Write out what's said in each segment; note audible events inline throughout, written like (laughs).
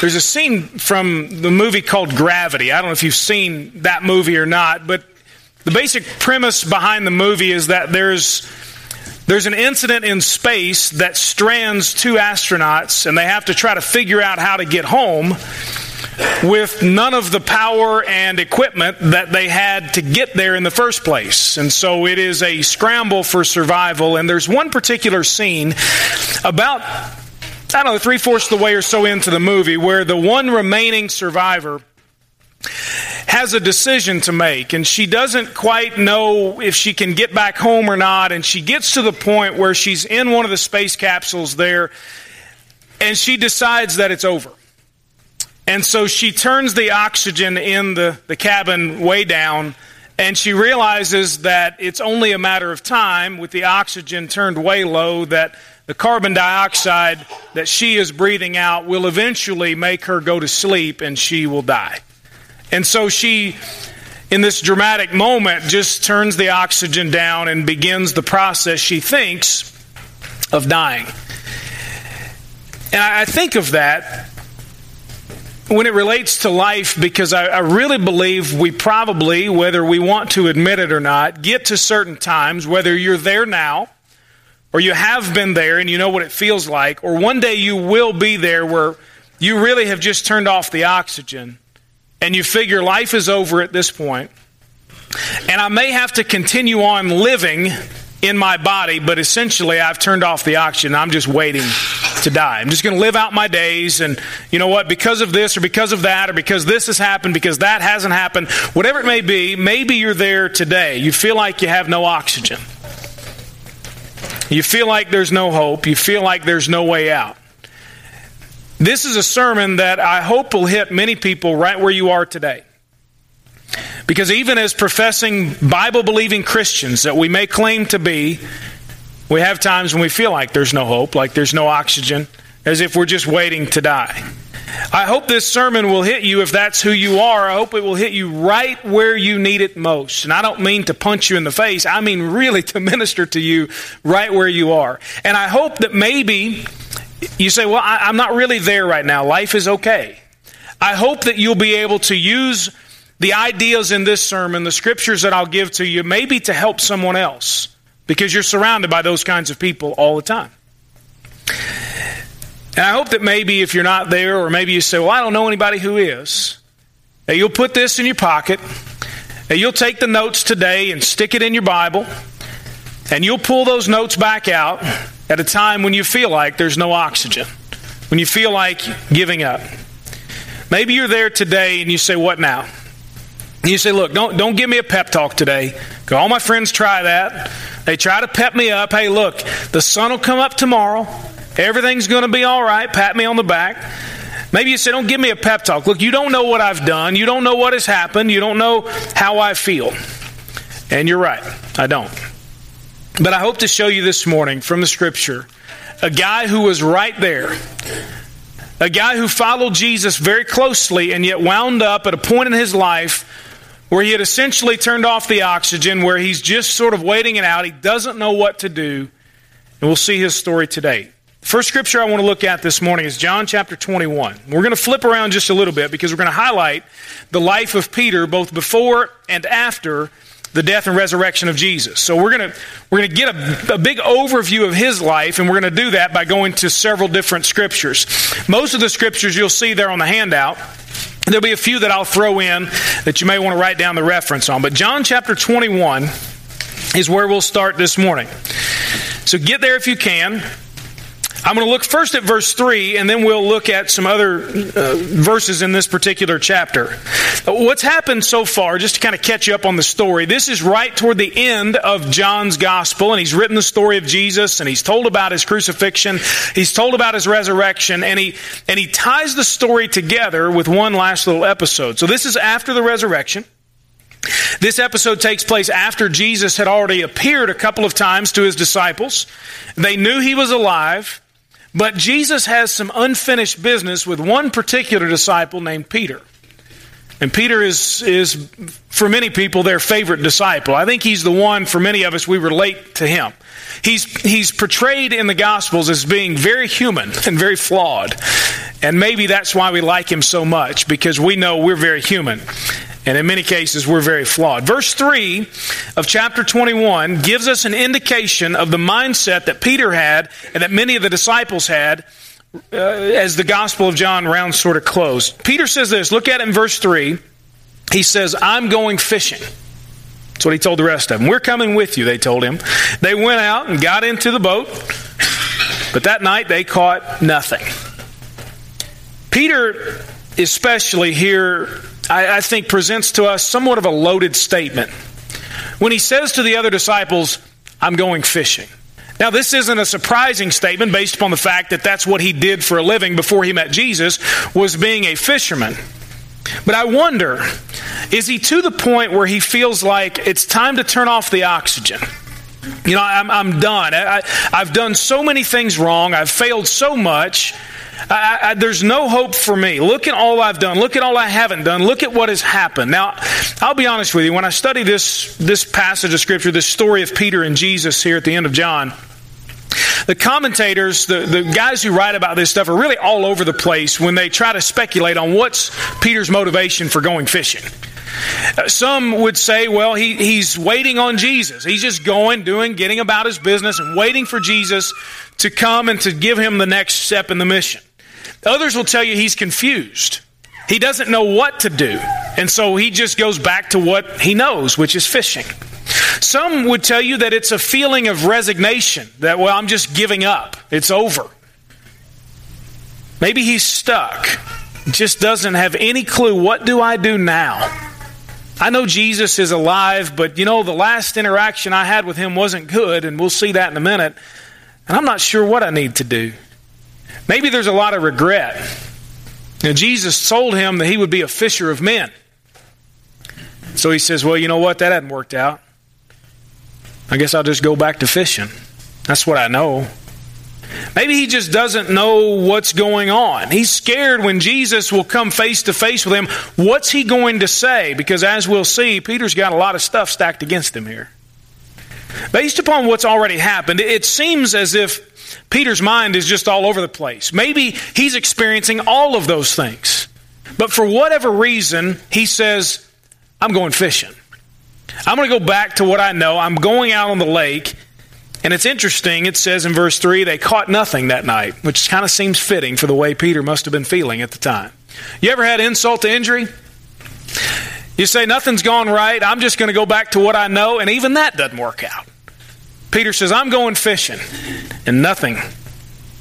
there's a scene from the movie called Gravity. I don't know if you've seen that movie or not, but the basic premise behind the movie is that there's there's an incident in space that strands two astronauts, and they have to try to figure out how to get home with none of the power and equipment that they had to get there in the first place. And so it is a scramble for survival. And there's one particular scene about, I don't know, three fourths of the way or so into the movie where the one remaining survivor has a decision to make and she doesn't quite know if she can get back home or not and she gets to the point where she's in one of the space capsules there and she decides that it's over. And so she turns the oxygen in the, the cabin way down, and she realizes that it's only a matter of time, with the oxygen turned way low, that the carbon dioxide that she is breathing out will eventually make her go to sleep and she will die. And so she, in this dramatic moment, just turns the oxygen down and begins the process she thinks of dying. And I think of that when it relates to life because I, I, really believe we probably, whether we want to admit it or not, get to certain times, whether you're there now or you have been there and you know what it feels like, or one day you will be there where you really have just turned off the oxygen and you figure life is over at this point, and I may have to continue on living in my body, but essentially I've turned off the oxygen. I'm just waiting to die. I'm just going to live out my days, and you know what? Because of this, or because of that, or because this has happened, because that hasn't happened, whatever it may be, maybe you're there today. You feel like you have no oxygen. You feel like there's no hope. You feel like there's no way out. This is a sermon that I hope will hit many people right where you are today. Because even as professing Bible believing Christians that we may claim to be, we have times when we feel like there's no hope, like there's no oxygen, as if we're just waiting to die. I hope this sermon will hit you if that's who you are. I hope it will hit you right where you need it most. And I don't mean to punch you in the face, I mean really to (laughs) minister to you right where you are. And I hope that maybe you say, Well, I, am not really there right now. Life is okay. I hope that you'll be able to use the ideas in this sermon, the scriptures that I'll give to you, maybe to help someone else because you're surrounded by those kinds of people all the time. And I hope that maybe if you're not there, or maybe you say, Well, I don't know anybody who is, that you'll put this in your pocket, that you'll take the notes today and stick it in your Bible, and you'll pull those notes back out at a time when you feel like there's no oxygen, when you feel like giving up. Maybe you're there today and you say, What now? You say, look, don't, don't give me a pep talk today. All my friends try that. They try to pep me up. Hey, look, the sun will come up tomorrow. Everything's going to be all right. Pat me on the back. Maybe you say, don't give me a pep talk. Look, you don't know what I've done. You don't know what has happened. You don't know how I feel. And you're right. I don't. But I hope to show you this morning from the scripture a guy who was right there a guy who followed Jesus very closely and yet wound up at a point in his life where he had essentially turned off the oxygen, where he's just sort of waiting it out. He doesn't know what to do. And we'll see his story today. First scripture I want to look at this morning is John chapter 21. We're going to flip around just a little bit because we're going to highlight the life of Peter both before and after the death and resurrection of Jesus. So we're going to we're going to get a, a, big overview of his life, and we're going to do that by going to several different scriptures. Most of the scriptures you'll see there on the handout There'll be a few that I'll throw in that you may want to write down the reference on. But John chapter 21 is where we'll start this morning. So get there if you can. I'm going to look first at verse 3, and then we'll look at some other uh, verses in this particular chapter. What's happened so far, just to kind of catch you up on the story, this is right toward the end of John's gospel, and he's written the story of Jesus, and he's told about his crucifixion, he's told about his resurrection, and he, and he ties the story together with one last little episode. So this is after the resurrection. This episode takes place after Jesus had already appeared a couple of times to his disciples. They knew he was alive. But Jesus has some unfinished business with one particular disciple named Peter. And Peter is, is, for many people, their favorite disciple. I think he's the one, for many of us, we relate to him. He's, he's portrayed in the Gospels as being very human (laughs) and very flawed. And maybe that's why we like him so much, because we know we're very human. And in many cases, we're very flawed. Verse 3 of chapter 21 gives us an indication of the mindset that Peter had and that many of the disciples had uh, as the Gospel of John rounds sort of closed. Peter says this look at it in verse 3. He says, I'm going fishing. That's what he told the rest of them. We're coming with you, they told him. They went out and got into the boat, but that night they caught nothing. Peter, especially here, I, I think presents to us somewhat of a loaded statement. When he says to the other disciples, I'm going fishing. Now, this isn't a surprising statement based upon the fact that that's what he did for a living before he met Jesus, was being a fisherman. But I wonder, is he to the point where he feels like it's time to turn off the oxygen? You know, I'm, I'm done. I, have done so many things wrong. I've failed so much. I, I, there's no hope for me. Look at all I've done. Look at all I haven't done. Look at what has happened. Now, I'll be honest with you. When I study this, this passage of Scripture, this story of Peter and Jesus here at the end of John, the commentators, the, the guys who write about this stuff, are really all over the place when they try to speculate on what's Peter's motivation for going fishing. Uh, some would say, well, he, he's waiting on Jesus. He's just going, doing, getting about his business, and waiting for Jesus to come and to give him the next step in the mission. Others will tell you he's confused. He doesn't know what to do. And so he just goes back to what he knows, which is fishing. Some would tell you that it's a feeling of resignation, that, well, I'm just giving up. It's over. Maybe he's stuck, just doesn't have any clue. What do I do now? I know Jesus is alive, but you know, the last interaction I had with him wasn't good, and we'll see that in a minute. And I'm not sure what I need to do. Maybe there's a lot of regret. Now, Jesus told him that he would be a fisher of men. So he says, Well, you know what? That hadn't worked out. I guess I'll just go back to fishing. That's what I know. Maybe he just doesn't know what's going on. He's scared when Jesus will come face to face with him. What's he going to say? Because as we'll see, Peter's got a lot of stuff stacked against him here. Based upon what's already happened, it seems as if Peter's mind is just all over the place. Maybe he's experiencing all of those things. But for whatever reason, he says, I'm going fishing. I'm going to go back to what I know. I'm going out on the lake. And it's interesting, it says in verse 3, they caught nothing that night, which kind of seems fitting for the way Peter must have been feeling at the time. You ever had insult to injury? You say, nothing's gone right. I'm just going to go back to what I know. And even that doesn't work out. Peter says, I'm going fishing, and nothing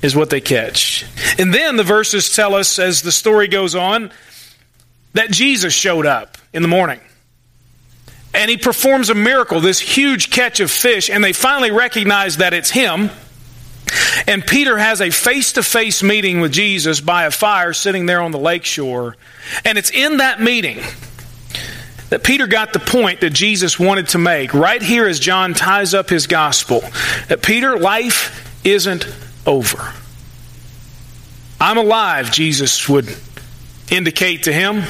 is what they catch. And then the verses tell us, as the story goes on, that Jesus showed up in the morning. And he performs a miracle, this huge catch of fish, and they finally recognize that it's him. And Peter has a face to face meeting with Jesus by a fire sitting there on the lake shore. And it's in that meeting that Peter got the point that Jesus wanted to make right here as John ties up his gospel. That Peter, life isn't over. I'm alive, Jesus would indicate to him.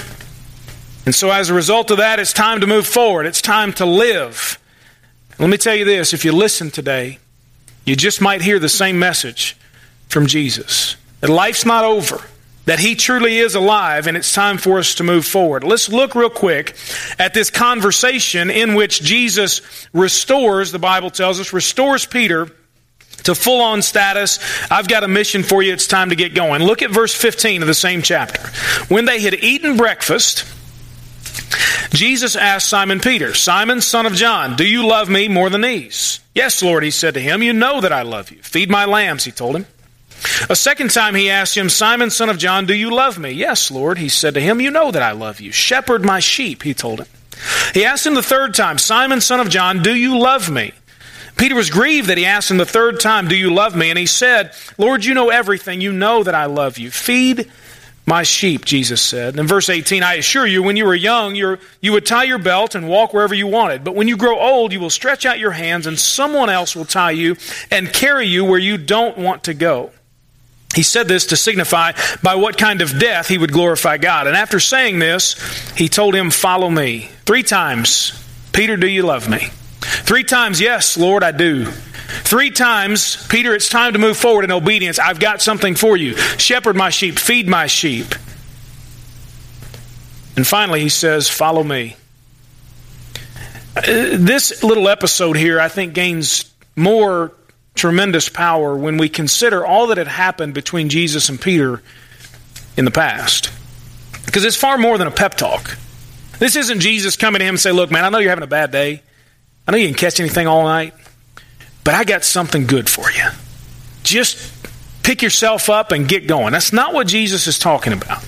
And so, as a result of that, it's time to move forward. It's time to live. Let me tell you this if you listen today, you just might hear the same message from Jesus that life's not over that he truly is alive and it's time for us to move forward. Let's look real quick at this conversation in which Jesus restores, the Bible tells us, restores Peter to full on status. I've got a mission for you. It's time to get going. Look at verse 15 of the same chapter. When they had eaten breakfast, Jesus asked Simon Peter, Simon, son of John, do you love me more than these? Yes, Lord, he said to him. You know that I love you. Feed my lambs, he told him. A second time he asked him, Simon, son of John, do you love me? Yes, Lord. He said to him, You know that I love you. Shepherd my sheep, he told him. He asked him the third time, Simon, son of John, do you love me? Peter was grieved that he asked him the third time, Do you love me? And he said, Lord, you know everything. You know that I love you. Feed my sheep, Jesus said. And in verse 18, I assure you, when you were young, you you would tie your belt and walk wherever you wanted. But when you grow old, you will stretch out your hands, and someone else will tie you and carry you where you don't want to go. He said this to signify by what kind of death he would glorify God. And after saying this, he told him, Follow me. Three times, Peter, do you love me? Three times, Yes, Lord, I do. Three times, Peter, it's time to move forward in obedience. I've got something for you. Shepherd my sheep, feed my sheep. And finally, he says, Follow me. Uh, this little episode here, I think, gains more tremendous power when we consider all that had happened between Jesus and Peter in the past. Because it's far more than a pep talk. This isn't Jesus coming to him and say, Look, man, I know you're having a bad day. I know you didn't catch anything all night, but I got something good for you. Just pick yourself up and get going. That's not what Jesus is talking about.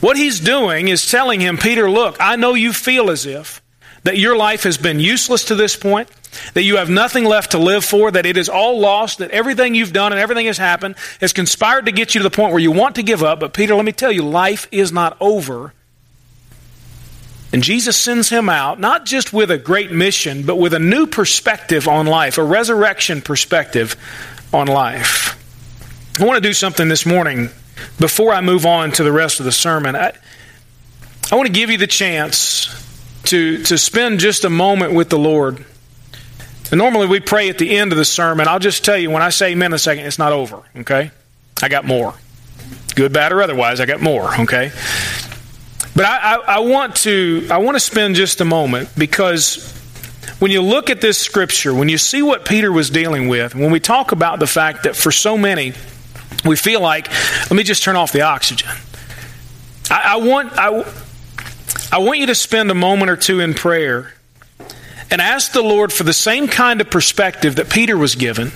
What he's doing is telling him, Peter, look, I know you feel as if that your life has been useless to this point, that you have nothing left to live for, that it is all lost, that everything you've done and everything has happened has conspired to get you to the point where you want to give up. But Peter, let me tell you, life is not over. And Jesus sends him out, not just with a great mission, but with a new perspective on life, a resurrection perspective on life. I want to do something this morning before I move on to the rest of the sermon. I, I want to give you the chance to, to spend just a moment with the Lord. And normally we pray at the end of the sermon. I'll just tell you, when I say amen a second, it's not over, okay? I got more. Good, bad, or otherwise, I got more, okay? But I, I, I want to I want to spend just a moment because when you look at this scripture, when you see what Peter was dealing with, when we talk about the fact that for so many, we feel like, let me just turn off the oxygen. I, I want I, I want you to spend a moment or two in prayer and ask the Lord for the same kind of perspective that Peter was given,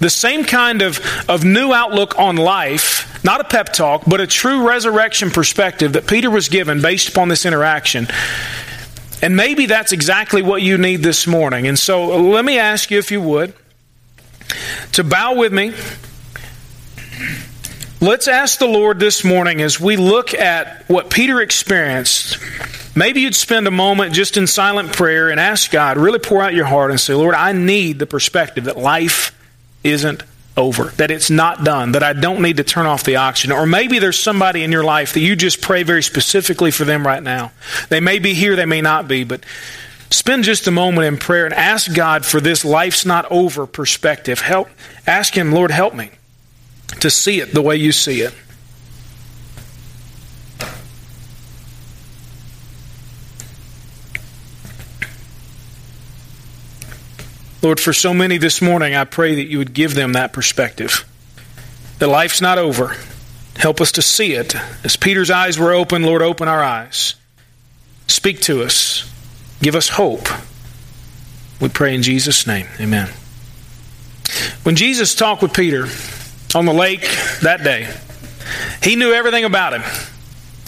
the same kind of, of new outlook on life, not a pep talk, but a true resurrection perspective that Peter was given based upon this interaction. And maybe that's exactly what you need this morning. And so let me ask you, if you would, to bow with me. Let's ask the Lord this morning as we look at what Peter experienced. Maybe you'd spend a moment just in silent prayer and ask God, really pour out your heart and say, Lord, I need the perspective that life isn't over, that it's not done, that I don't need to turn off the oxygen. Or maybe there's somebody in your life that you just pray very specifically for them right now. They may be here, they may not be, but spend just a moment in prayer and ask God for this life's not over perspective. Help ask him, Lord, help me to see it the way you see it. Lord, for so many this morning, I pray that you would give them that perspective. That life's not over. Help us to see it. As Peter's eyes were open, Lord, open our eyes. Speak to us. Give us hope. We pray in Jesus' name. Amen. When Jesus talked with Peter, on the lake that day. He knew everything about him.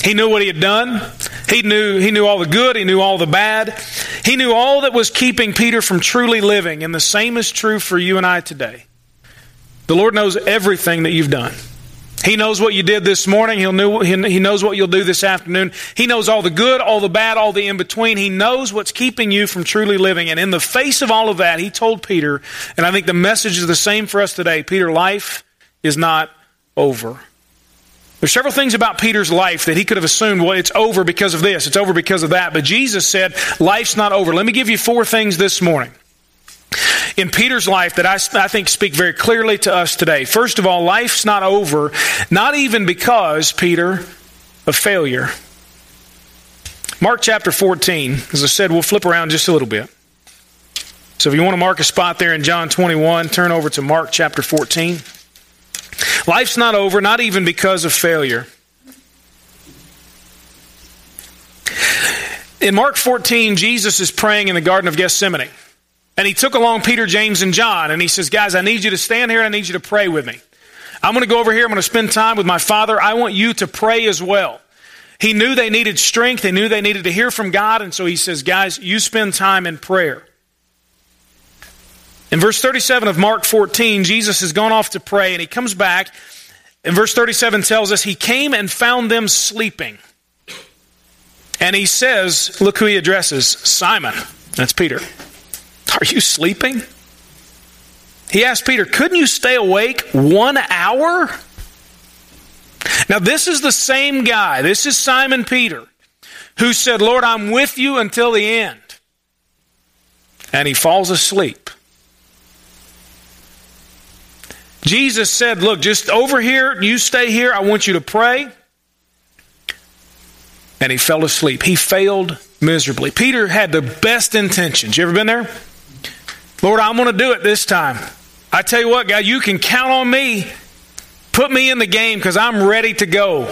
He knew what he had done. He knew, he knew all the good. He knew all the bad. He knew all that was keeping Peter from truly living. And the same is true for you and I today. The Lord knows everything that you've done. He knows what you did this morning. He'll knew, he knows what you'll do this afternoon. He knows all the good, all the bad, all the in between. He knows what's keeping you from truly living. And in the face of all of that, he told Peter, and I think the message is the same for us today Peter, life is not over. There's several things about Peter's life that he could have assumed, well, it's over because of this, it's over because of that. But Jesus said, life's not over. Let me give you four things this morning in Peter's life that I, I, think speak very clearly to us today. First of all, life's not over, not even because, Peter, of failure. Mark chapter 14, as I said, we'll flip around just a little bit. So if you want to mark a spot there in John 21, turn over to Mark chapter 14. Life's not over, not even because of failure. In Mark 14, Jesus is praying in the Garden of Gethsemane. And he took along Peter, James, and John. And he says, Guys, I need you to stand here and I need you to pray with me. I'm going to go over here. I'm going to spend time with my Father. I want you to pray as well. He knew they needed strength. They knew they needed to hear from God. And so he says, Guys, you spend time in prayer. In verse 37 of Mark 14, Jesus has gone off to pray and he comes back. And verse 37 tells us he came and found them sleeping. And he says, Look who he addresses Simon. That's Peter. Are you sleeping? He asked Peter, Couldn't you stay awake one hour? Now, this is the same guy. This is Simon Peter who said, Lord, I'm with you until the end. And he falls asleep. Jesus said, Look, just over here, you stay here. I want you to pray. And he fell asleep. He failed miserably. Peter had the best intentions. You ever been there? Lord, I'm going to do it this time. I tell you what, God, you can count on me. Put me in the game because I'm ready to go.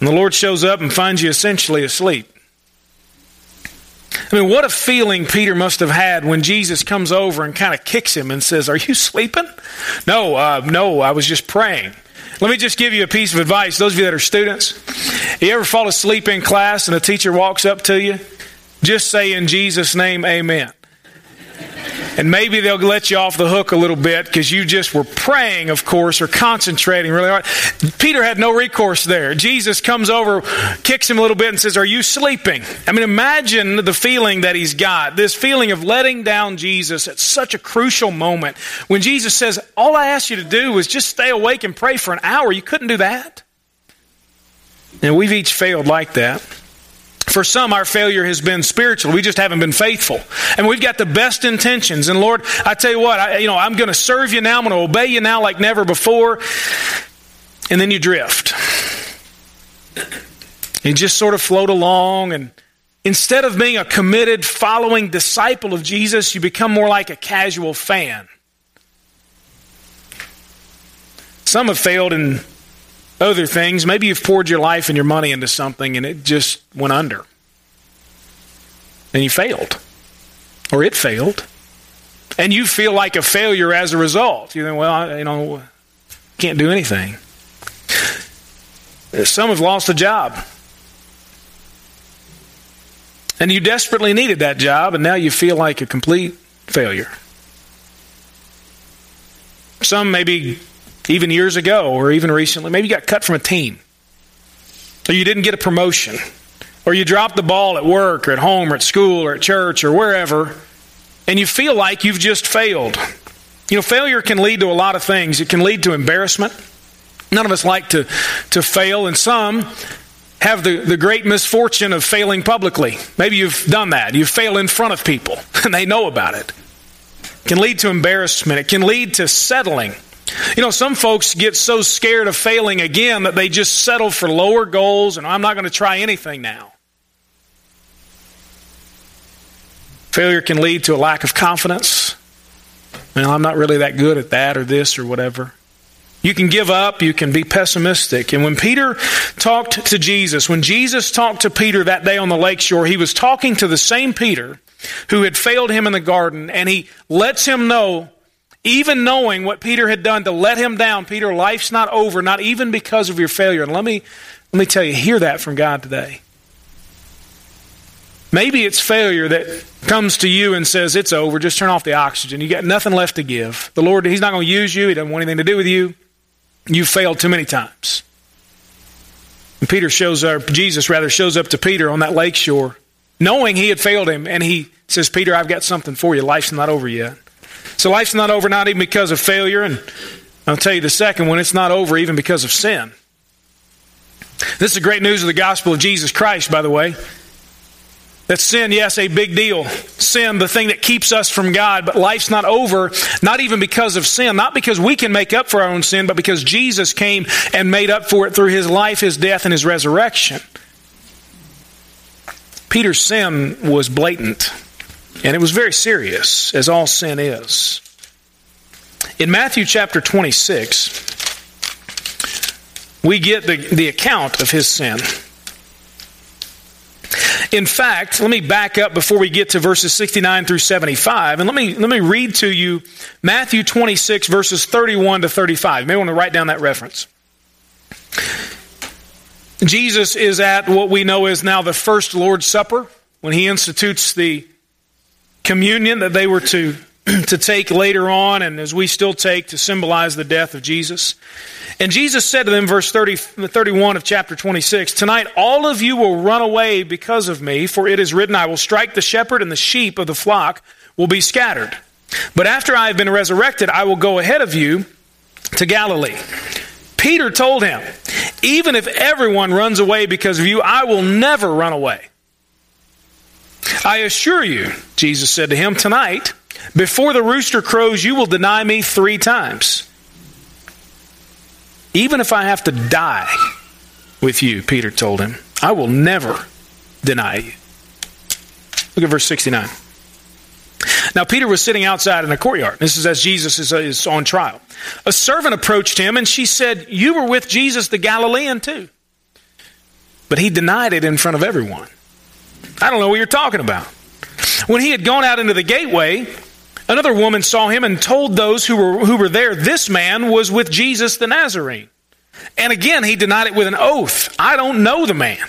And the Lord shows up and finds you essentially asleep. I mean, what a feeling Peter must have had when Jesus comes over and kind of kicks him and says, Are you sleeping? No, uh, no, I was just praying. Let me just give you a piece of advice. Those of you that are students, you ever fall asleep in class and a teacher walks up to you? Just say in Jesus' name, Amen and maybe they'll let you off the hook a little bit because you just were praying, of course, or concentrating really hard. Peter had no recourse there. Jesus comes over, kicks him a little bit, and says, Are you sleeping? I mean, imagine the feeling that he's got this feeling of letting down Jesus at such a crucial moment when Jesus says, All I asked you to do was just stay awake and pray for an hour. You couldn't do that. And we've each failed like that. For some, our failure has been spiritual. We just haven't been faithful. And we've got the best intentions. And Lord, I tell you what, I, you know, I'm going to serve you now. I'm going to obey you now like never before. And then you drift. You just sort of float along. And instead of being a committed, following disciple of Jesus, you become more like a casual fan. Some have failed in other things. Maybe you've poured your life and your money into something and it just went under. And you failed. Or it failed. And you feel like a failure as a result. You think, well, I, you know, can't do anything. Some have lost a job. And you desperately needed that job, and now you feel like a complete failure. Some maybe even years ago or even recently. Maybe you got cut from a team, or you didn't get a promotion, or you dropped the ball at work or at home or at school or at church or wherever, and you feel like you've just failed. You know, failure can lead to a lot of things. It can lead to embarrassment. None of us like to, to fail, and some have the, the great misfortune of failing publicly. Maybe you've done that. You fail in front of people, (laughs) and they know about it. It can lead to embarrassment. It can lead to settling. You know, some folks get so scared of failing again that they just settle for lower goals and oh, I'm not going to try anything now. Failure can lead to a lack of confidence. Well, I'm not really that good at that or this or whatever. You can give up, you can be pessimistic. And when Peter talked to Jesus, when Jesus talked to Peter that day on the lakeshore, he was talking to the same Peter who had failed him in the garden, and he lets him know even knowing what Peter had done to let him down, Peter, life's not over, not even because of your failure. And let me, let me tell you, hear that from God today. Maybe it's failure that comes to you and says, It's over, just turn off the oxygen. You got nothing left to give. The Lord, He's not going to use you, He doesn't want anything to do with you. You've failed too many times. And Peter shows up, Jesus rather shows up to Peter on that lake shore, knowing he had failed him, and he says, Peter, I've got something for you. Life's not over yet. So life's not over, not even because of failure. And I'll tell you the second one, it's not over even because of sin. This is the great news of the gospel of Jesus Christ, by the way. That sin, yes, a big deal. Sin, the thing that keeps us from God, but life's not over, not even because of sin, not because we can make up for our own sin, but because Jesus came and made up for it through his life, his death, and his resurrection. Peter's sin was blatant. And it was very serious, as all sin is. In Matthew chapter 26, we get the, the account of his sin. In fact, let me back up before we get to verses 69 through 75, and let me, let me read to you Matthew 26, verses 31 to 35. You may want to write down that reference. Jesus is at what we know is now the first Lord's Supper when he institutes the communion that they were to, (clears throat) to take later on, and as we still take to symbolize the death of Jesus. And Jesus said to them, verse 30, 31 of chapter 26, Tonight all of you will run away because of me, for it is written, I will strike the shepherd, and the sheep of the flock will be scattered. But after I have been resurrected, I will go ahead of you to Galilee. Peter told him, Even if everyone runs away because of you, I will never run away. I assure you, Jesus said to him, tonight, before the rooster crows, you will deny me three times. Even if I have to die with you, Peter told him, I will never deny you. Look at verse 69. Now, Peter was sitting outside in a courtyard. This is as Jesus is, uh, is on trial. A servant approached him and she said, You were with Jesus the Galilean too. But he denied it in front of everyone. I don't know what you're talking about. When he had gone out into the gateway, another woman saw him and told those who were, who were there, This man was with Jesus the Nazarene. And again, he denied it with an oath I don't know the man.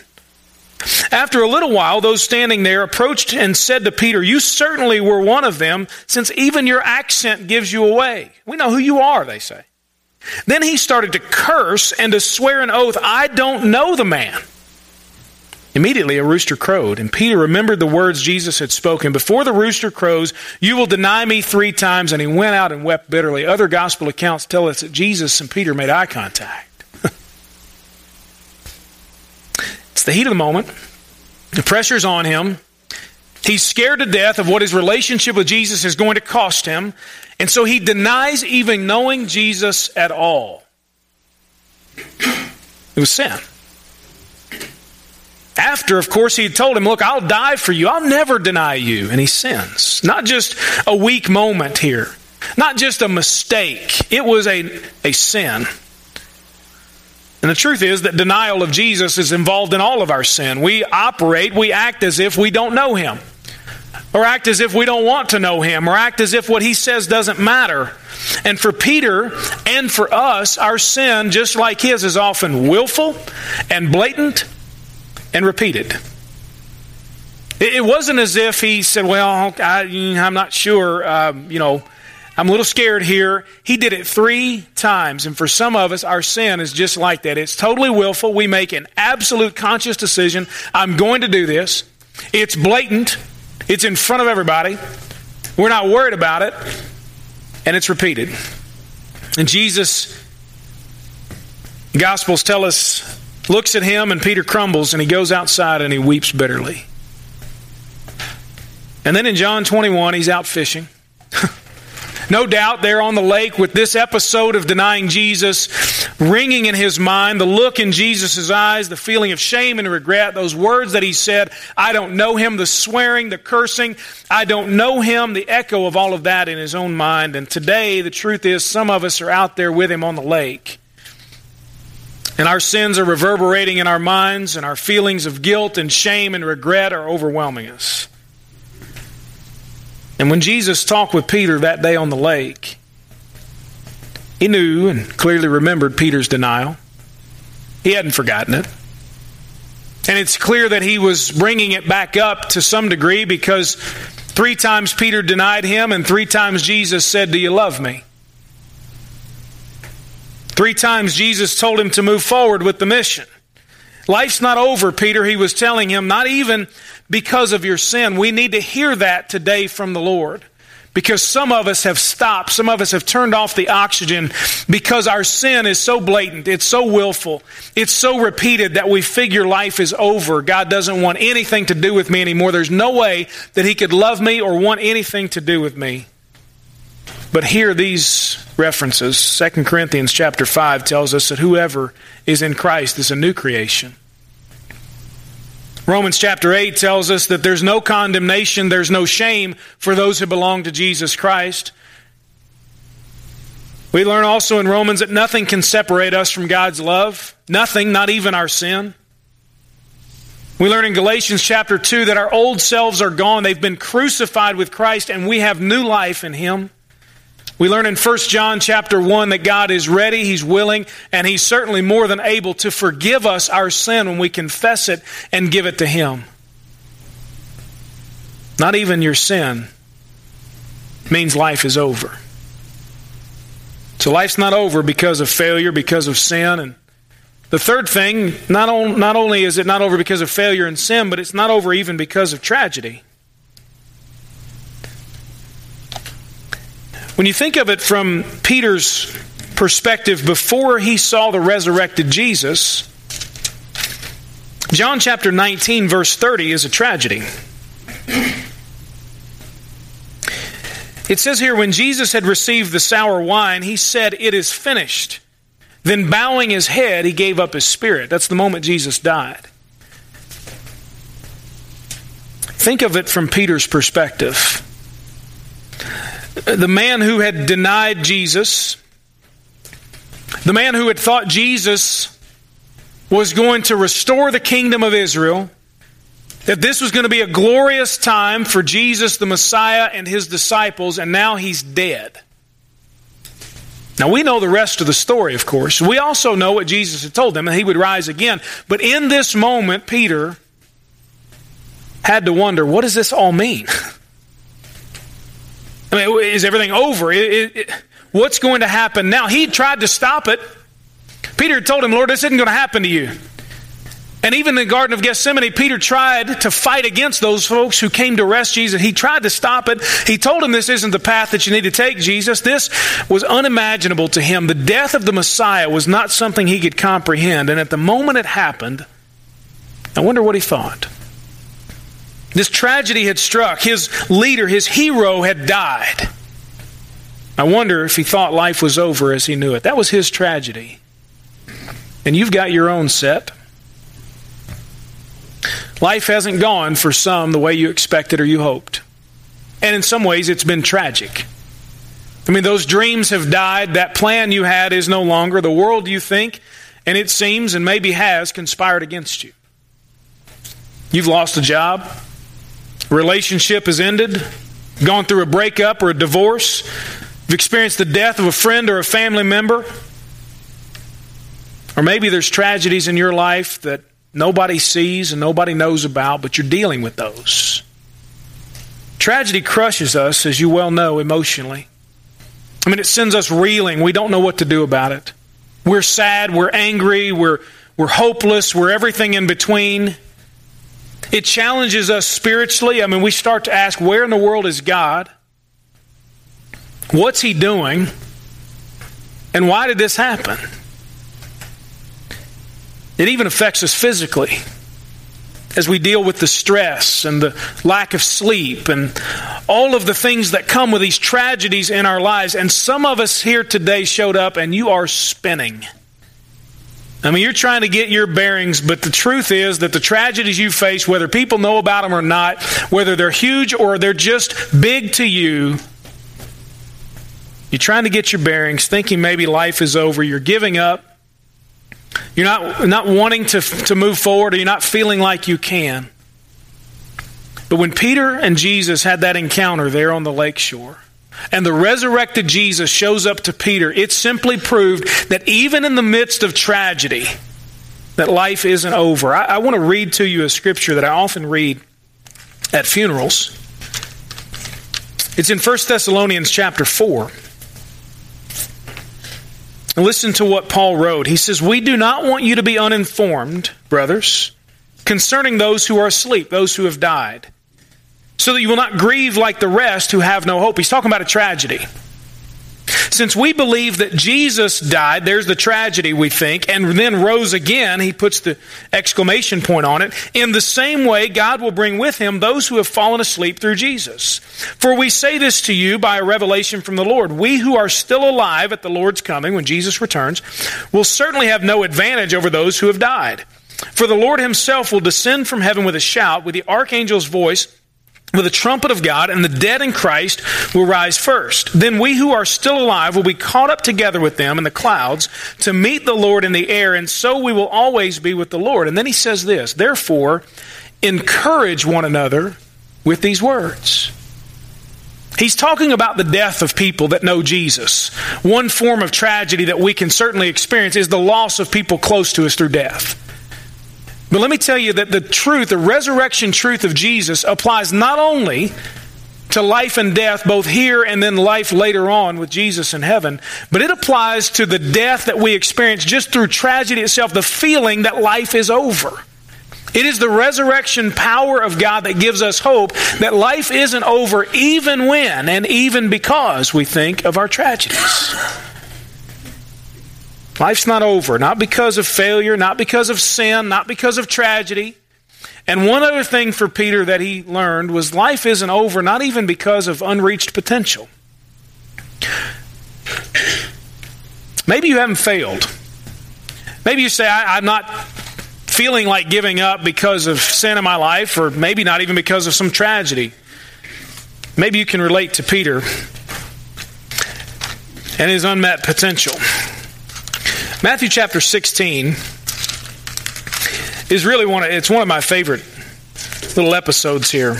After a little while, those standing there approached and said to Peter, You certainly were one of them, since even your accent gives you away. We know who you are, they say. Then he started to curse and to swear an oath, I don't know the man. Immediately a rooster crowed, and Peter remembered the words Jesus had spoken Before the rooster crows, you will deny me three times. And he went out and wept bitterly. Other gospel accounts tell us that Jesus and Peter made eye contact. (laughs) it's the heat of the moment, the pressure's on him. He's scared to death of what his relationship with Jesus is going to cost him. And so he denies even knowing Jesus at all. It was sin. After, of course, he had told him, Look, I'll die for you. I'll never deny you. And he sins. Not just a weak moment here, not just a mistake. It was a, a sin. And the truth is that denial of Jesus is involved in all of our sin. We operate, we act as if we don't know him, or act as if we don't want to know him, or act as if what he says doesn't matter. And for Peter and for us, our sin, just like his, is often willful and blatant and repeated. It It wasn't as if he said, Well, I, am not sure, um, you know, I'm a little scared here. He did it three times. And for some of us, our sin is just like that. It's totally willful. We make an absolute conscious decision I'm going to do this. It's blatant, it's in front of everybody. We're not worried about it. And it's repeated. And Jesus, Gospels tell us looks at him, and Peter crumbles, and he goes outside and he weeps bitterly. And then in John 21, he's out fishing. (laughs) no doubt there on the lake with this episode of denying Jesus ringing in his mind, the look in Jesus' eyes, the feeling of shame and regret, those words that he said, I don't know him, the swearing, the cursing, I don't know him, the echo of all of that in his own mind. And today, the truth is, some of us are out there with him on the lake. And our sins are reverberating in our minds, and our feelings of guilt and shame and regret are overwhelming us. And when Jesus talked with Peter that day on the lake, he knew and clearly remembered Peter's denial. He hadn't forgotten it. And it's clear that he was bringing it back up to some degree because three times Peter denied him, and three times Jesus said, Do you love me? Three times Jesus told him to move forward with the mission. Life's not over, Peter, he was telling him, not even because of your sin. We need to hear that today from the Lord. Because some of us have stopped, some of us have turned off the oxygen because our sin is so blatant, it's so willful, it's so repeated that we figure life is over. God doesn't want anything to do with me anymore. There's no way that He could love me or want anything to do with me. But here these references, 2 Corinthians chapter 5 tells us that whoever is in Christ is a new creation. Romans chapter 8 tells us that there's no condemnation, there's no shame for those who belong to Jesus Christ. We learn also in Romans that nothing can separate us from God's love. Nothing, not even our sin. We learn in Galatians chapter 2 that our old selves are gone. They've been crucified with Christ and we have new life in Him. We learn in 1 John chapter 1 that God is ready, He's willing, and He's certainly more than able to forgive us our sin when we confess it and give it to Him. Not even your sin means life is over. So life's not over because of failure, because of sin. And the third thing, not, on, not only is it not over because of failure and sin, but it's not over even because of tragedy. When you think of it from Peter's perspective before he saw the resurrected Jesus, John chapter 19, verse 30 is a tragedy. It says here, when Jesus had received the sour wine, he said, It is finished. Then, bowing his head, he gave up his spirit. That's the moment Jesus died. Think of it from Peter's perspective. The man who had denied Jesus, the man who had thought Jesus was going to restore the kingdom of Israel, that this was going to be a glorious time for Jesus, the Messiah, and his disciples, and now he's dead. Now, we know the rest of the story, of course. We also know what Jesus had told them, and he would rise again. But in this moment, Peter had to wonder what does this all mean? (laughs) I mean, is everything over? It, it, what's going to happen now? He tried to stop it. Peter told him, Lord, this isn't going to happen to you. And even in the Garden of Gethsemane, Peter tried to fight against those folks who came to arrest Jesus. He tried to stop it. He told him this isn't the path that you need to take, Jesus. This was unimaginable to him. The death of the Messiah was not something he could comprehend. And at the moment it happened, I wonder what he thought. This tragedy had struck. His leader, his hero, had died. I wonder if he thought life was over as he knew it. That was his tragedy. And you've got your own set. Life hasn't gone for some the way you expected or you hoped. And in some ways, it's been tragic. I mean, those dreams have died. That plan you had is no longer. The world you think, and it seems and maybe has, conspired against you. You've lost a job. Relationship has ended. Gone through a breakup or a divorce. You've experienced the death of a friend or a family member. Or maybe there's tragedies in your life that nobody sees and nobody knows about, but you're dealing with those. Tragedy crushes us, as you well know, emotionally. I mean, it sends us reeling. We don't know what to do about it. We're sad, we're angry, we're, we're hopeless, we're everything in between. It challenges us spiritually. I mean, we start to ask, where in the world is God? What's He doing? And why did this happen? It even affects us physically as we deal with the stress and the lack of sleep and all of the things that come with these tragedies in our lives. And some of us here today showed up and you are spinning. I mean, you're trying to get your bearings, but the truth is that the tragedies you face, whether people know about them or not, whether they're huge or they're just big to you, you're trying to get your bearings, thinking maybe life is over, you're giving up. You're not, not wanting to, to move forward, or you're not feeling like you can. But when Peter and Jesus had that encounter there on the lake shore, and the resurrected Jesus shows up to Peter, it simply proved that even in the midst of tragedy, that life isn't over. I, I want to read to you a scripture that I often read at funerals. It's in 1 Thessalonians chapter 4. Listen to what Paul wrote. He says, We do not want you to be uninformed, brothers, concerning those who are asleep, those who have died, so that you will not grieve like the rest who have no hope. He's talking about a tragedy. Since we believe that Jesus died, there's the tragedy we think, and then rose again, he puts the exclamation point on it. In the same way, God will bring with him those who have fallen asleep through Jesus. For we say this to you by a revelation from the Lord. We who are still alive at the Lord's coming, when Jesus returns, will certainly have no advantage over those who have died. For the Lord himself will descend from heaven with a shout, with the archangel's voice, with the trumpet of God, and the dead in Christ will rise first. Then we who are still alive will be caught up together with them in the clouds to meet the Lord in the air, and so we will always be with the Lord. And then he says this Therefore, encourage one another with these words. He's talking about the death of people that know Jesus. One form of tragedy that we can certainly experience is the loss of people close to us through death. But let me tell you that the truth, the resurrection truth of Jesus, applies not only to life and death, both here and then life later on with Jesus in heaven, but it applies to the death that we experience just through tragedy itself, the feeling that life is over. It is the resurrection power of God that gives us hope that life isn't over even when and even because we think of our tragedies. Life's not over, not because of failure, not because of sin, not because of tragedy. And one other thing for Peter that he learned was life isn't over, not even because of unreached potential. Maybe you haven't failed. Maybe you say, I, am not feeling like giving up because of sin in my life, or maybe not even because of some tragedy. Maybe you can relate to Peter and his unmet potential. Matthew chapter 16 is really one of, it's one of my favorite little episodes here.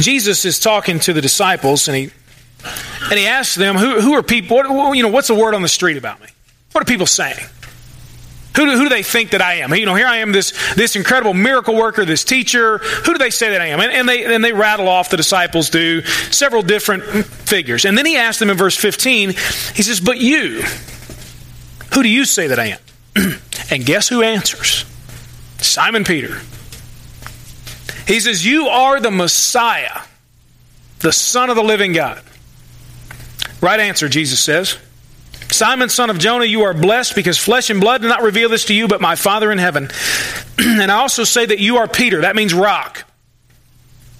Jesus is talking to the disciples and he and he asks them, who, who are people, what, you know, what's the word on the street about me? What are people saying? Who do, who do they think that I am? You know, here I am, this, this incredible miracle worker, this teacher. Who do they say that I am? And, and, they, and they rattle off, the disciples do, several different figures. And then he asks them in verse 15, he says, But you, who do you say that I am? (clears throat) and guess who answers? Simon Peter. He says, You are the Messiah, the Son of the living God. Right answer, Jesus says. Simon, son of Jonah, you are blessed because flesh and blood did not reveal this to you, but my Father in heaven. (clears throat) and I also say that you are Peter. That means rock.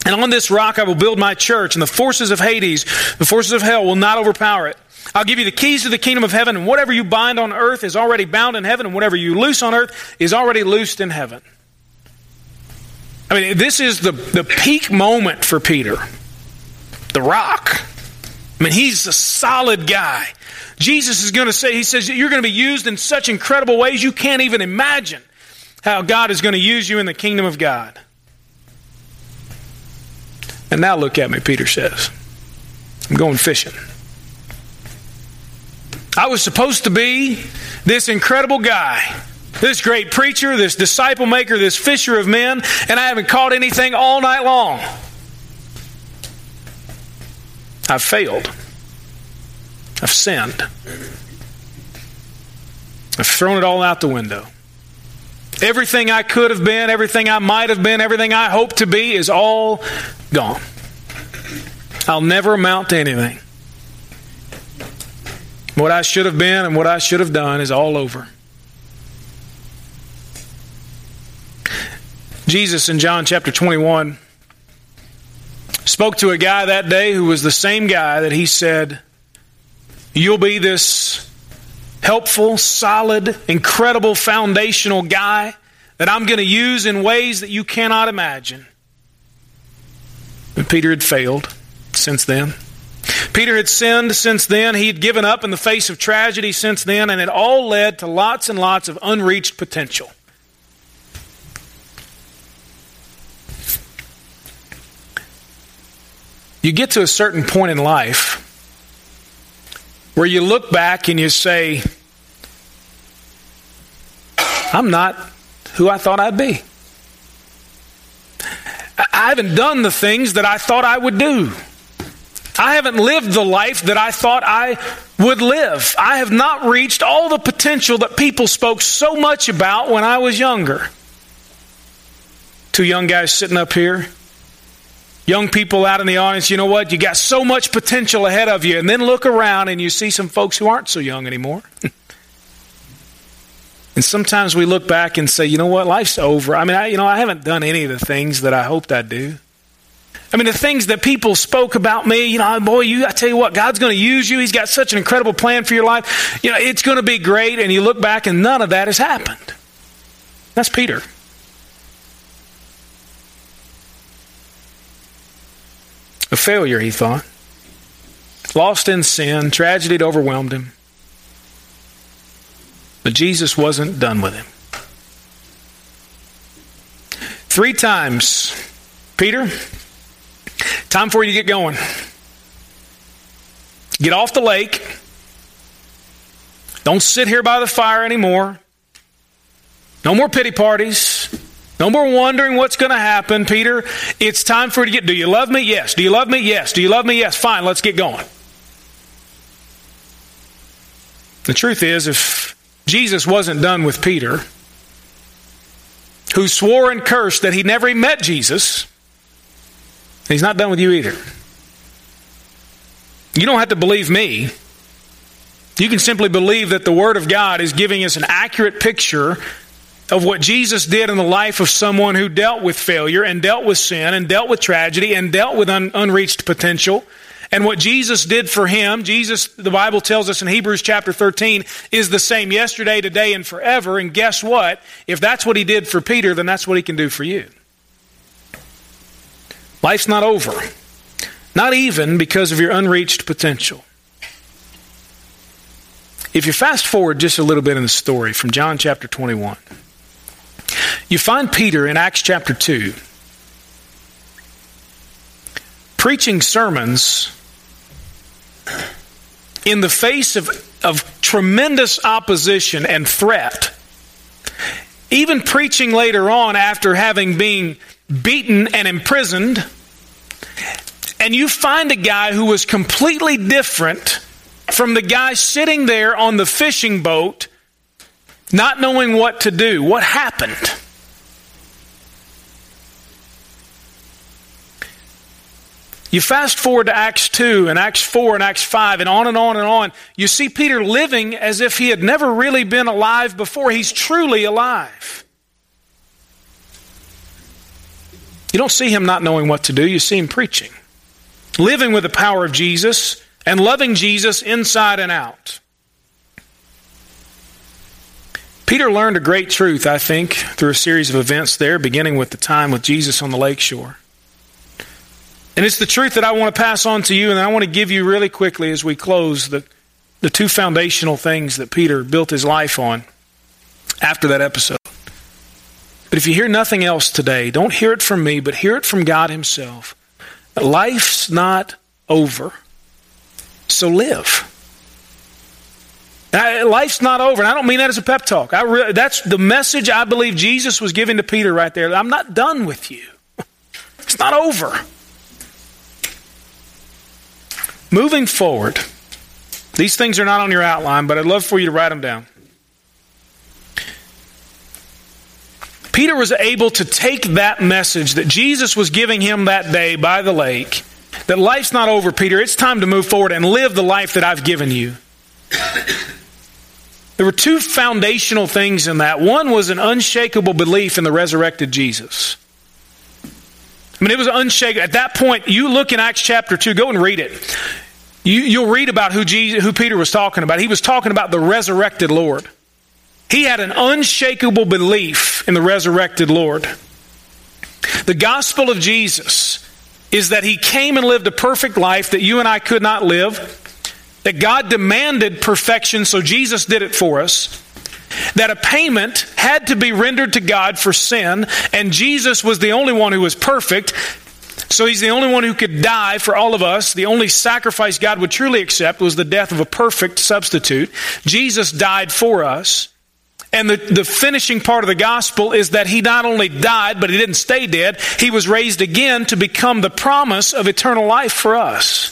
And on this rock I will build my church, and the forces of Hades, the forces of hell, will not overpower it. I'll give you the keys to the kingdom of heaven, and whatever you bind on earth is already bound in heaven, and whatever you loose on earth is already loosed in heaven. I mean, this is the, the peak moment for Peter. The rock. I mean, he's a solid guy. Jesus is going to say, He says, you're going to be used in such incredible ways you can't even imagine how God is going to use you in the kingdom of God. And now look at me, Peter says. I'm going fishing. I was supposed to be this incredible guy, this great preacher, this disciple maker, this fisher of men, and I haven't caught anything all night long. I've failed. I've sinned. I've thrown it all out the window. Everything I could have been, everything I might have been, everything I hope to be is all gone. I'll never amount to anything. What I should have been and what I should have done is all over. Jesus in John chapter 21 spoke to a guy that day who was the same guy that he said, You'll be this helpful, solid, incredible, foundational guy that I'm going to use in ways that you cannot imagine. But Peter had failed since then. Peter had sinned since then. He had given up in the face of tragedy since then, and it all led to lots and lots of unreached potential. You get to a certain point in life where you look back and you say, I'm not who I thought I'd be. I haven't done the things that I thought I would do. I haven't lived the life that I thought I would live. I have not reached all the potential that people spoke so much about when I was younger. Two young guys sitting up here. Young people out in the audience, you know what? You got so much potential ahead of you. And then look around and you see some folks who aren't so young anymore. (laughs) and sometimes we look back and say, you know what? Life's over. I mean, I, you know, I haven't done any of the things that I hoped I'd do. I mean, the things that people spoke about me, you know, boy, you, I tell you what, God's going to use you. He's got such an incredible plan for your life. You know, it's going to be great. And you look back and none of that has happened. That's Peter. A failure, he thought. Lost in sin, tragedy had overwhelmed him. But Jesus wasn't done with him. Three times, Peter, time for you to get going. Get off the lake. Don't sit here by the fire anymore. No more pity parties. No more wondering what's going to happen, Peter. It's time for you to get. Do you love me? Yes. Do you love me? Yes. Do you love me? Yes. Fine, let's get going. The truth is, if Jesus wasn't done with Peter, who swore and cursed that he never even met Jesus, he's not done with you either. You don't have to believe me. You can simply believe that the Word of God is giving us an accurate picture of what Jesus did in the life of someone who dealt with failure and dealt with sin and dealt with tragedy and dealt with un- unreached potential. And what Jesus did for him, Jesus, the Bible tells us in Hebrews chapter 13, is the same yesterday, today, and forever. And guess what? If that's what he did for Peter, then that's what he can do for you. Life's not over. Not even because of your unreached potential. If you fast forward just a little bit in the story from John chapter 21, you find Peter in Acts chapter 2 preaching sermons in the face of, of tremendous opposition and threat. Even preaching later on after having been beaten and imprisoned. And you find a guy who was completely different from the guy sitting there on the fishing boat, not knowing what to do. What happened? You fast forward to Acts 2 and Acts 4 and Acts 5 and on and on and on. You see Peter living as if he had never really been alive before. He's truly alive. You don't see him not knowing what to do, you see him preaching, living with the power of Jesus and loving Jesus inside and out. Peter learned a great truth, I think, through a series of events there, beginning with the time with Jesus on the lakeshore. And it's the truth that I want to pass on to you, and I want to give you really quickly as we close the, the two foundational things that Peter built his life on after that episode. But if you hear nothing else today, don't hear it from me, but hear it from God Himself. Life's not over. So live. Life's not over, and I don't mean that as a pep talk. I re- that's the message I believe Jesus was giving to Peter right there. I'm not done with you. (laughs) It's not over. Moving forward, these things are not on your outline, but I'd love for you to write them down. Peter was able to take that message that Jesus was giving him that day by the lake that life's not over, Peter. It's time to move forward and live the life that I've given you. There were two foundational things in that. One was an unshakable belief in the resurrected Jesus. I mean, it was unshakable. At that point, you look in Acts chapter 2, go and read it. You, will read about who, Jesus, who Peter was talking about. He was talking about the resurrected Lord. He had an unshakable belief in the resurrected Lord. The gospel of Jesus is that he came and lived a perfect life that you and I could not live, that God demanded perfection, so Jesus did it for us, that a payment had to be rendered to God for sin, and Jesus was the only one who was perfect. So he's the only one who could die for all of us. The only sacrifice God would truly accept was the death of a perfect substitute. Jesus died for us. And the, the finishing part of the gospel is that he not only died, but he didn't stay dead. He was raised again to become the promise of eternal life for us.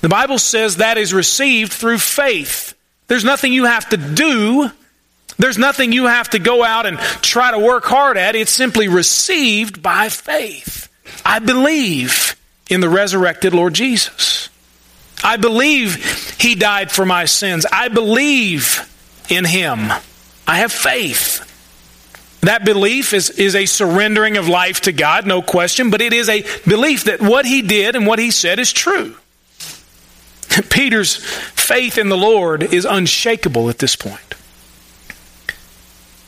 The Bible says that is received through faith. There's nothing you have to do. There's nothing you have to go out and try to work hard at. It's simply received by faith. I believe in the resurrected Lord Jesus. I believe he died for my sins. I believe in him. I have faith. That belief is, is a surrendering of life to God, no question, but it is a belief that what he did and what he said is true. (laughs) Peter's faith in the Lord is unshakable at this point.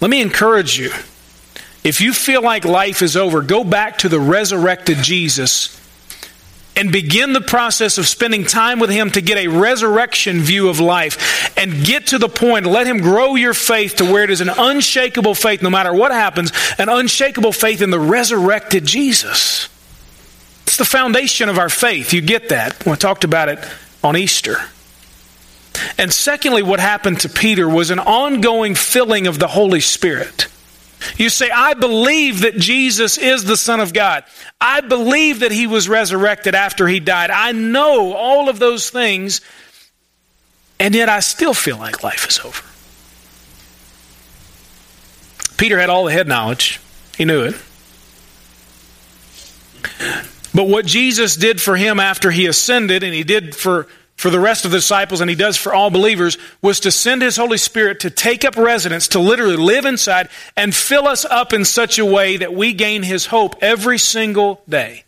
Let me encourage you. If you feel like life is over, go back to the resurrected Jesus and begin the process of spending time with Him to get a resurrection view of life and get to the point, let Him grow your faith to where it is an unshakable faith, no matter what happens, an unshakable faith in the resurrected Jesus. It's the foundation of our faith. You get that. I talked about it on Easter. And secondly, what happened to Peter was an ongoing filling of the Holy Spirit. You say, I believe that Jesus is the Son of God. I believe that he was resurrected after he died. I know all of those things, and yet I still feel like life is over. Peter had all the head knowledge, he knew it. But what Jesus did for him after he ascended, and he did for, for the rest of the disciples, and he does for all believers, was to send his Holy Spirit to take up residence, to literally live inside, and fill us up in such a way that we gain his hope every single day.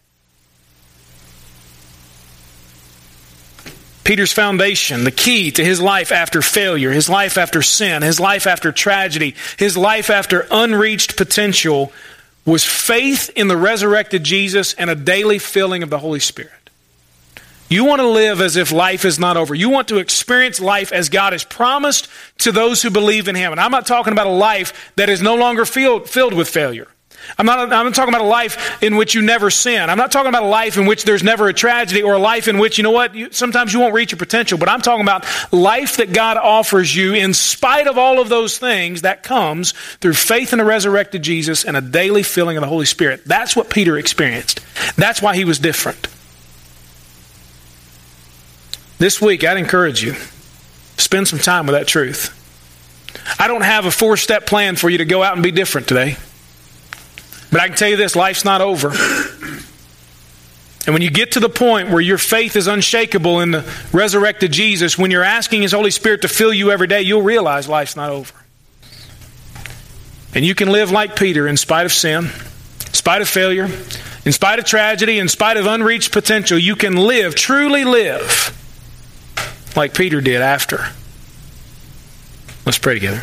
Peter's foundation, the key to his life after failure, his life after sin, his life after tragedy, his life after unreached potential was faith in the resurrected Jesus and a daily filling of the Holy Spirit. You want to live as if life is not over. You want to experience life as God has promised to those who believe in Him. And I'm not talking about a life that is no longer filled, filled with failure. I'm not, I'm not talking about a life in which you never sin. I'm not talking about a life in which there's never a tragedy or a life in which, you know what, you, sometimes you won't reach your potential. But I'm talking about life that God offers you in spite of all of those things that comes through faith in the resurrected Jesus and a daily filling of the Holy Spirit. That's what Peter experienced. That's why he was different. This week, I'd encourage you, spend some time with that truth. I don't have a four step plan for you to go out and be different today. But I can tell you this life's not over. And when you get to the point where your faith is unshakable in the resurrected Jesus, when you're asking His Holy Spirit to fill you every day, you'll realize life's not over. And you can live like Peter in spite of sin, in spite of failure, in spite of tragedy, in spite of unreached potential. You can live, truly live, like Peter did after. Let's pray together.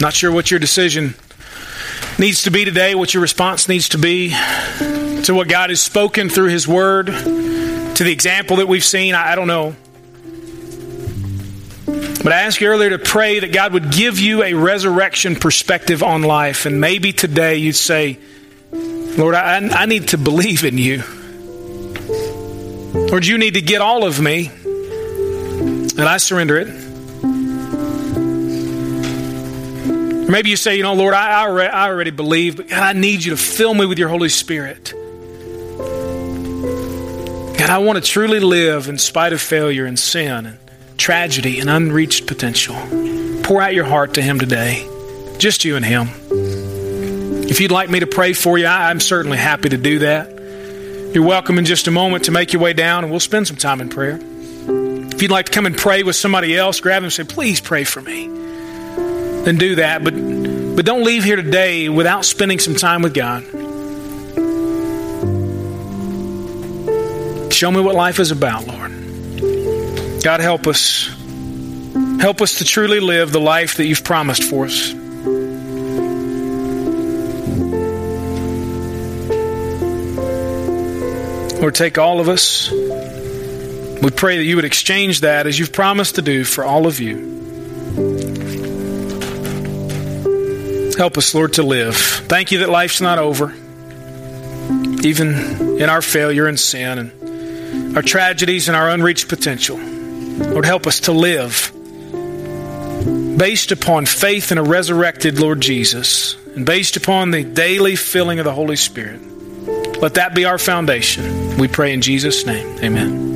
Not sure what your decision needs to be today, what your response needs to be to what God has spoken through His Word, to the example that we've seen. I don't know. But I asked you earlier to pray that God would give you a resurrection perspective on life. And maybe today you'd say, Lord, I, I need to believe in you. Lord, you need to get all of me, and I surrender it. maybe you say, you know, Lord, I, I already believe, but God, I need you to fill me with your Holy Spirit. God, I want to truly live in spite of failure and sin tragedy and unreached potential. Pour out your heart to Him today, just you and Him. If you'd like me to pray for you, I'm certainly happy to do that. You're welcome in just a moment to make your way down, and we'll spend some time in prayer. If you'd like to come and pray with somebody else, grab them and say, Please pray for me then do that. But, but don't leave here today without spending some time with God. Show me what life is about, Lord. God, help us. Help us to truly live the life that you've promised for us. Lord, take all of us. We pray that you would exchange that as you've promised to do for all of you. Help us, Lord, to live. Thank you that life's not over, even in our failure and sin and our tragedies and our unreached potential. Lord, help us to live based upon faith in a resurrected Lord Jesus and based upon the daily filling of the Holy Spirit. Let that be our foundation. We pray in Jesus' name. Amen.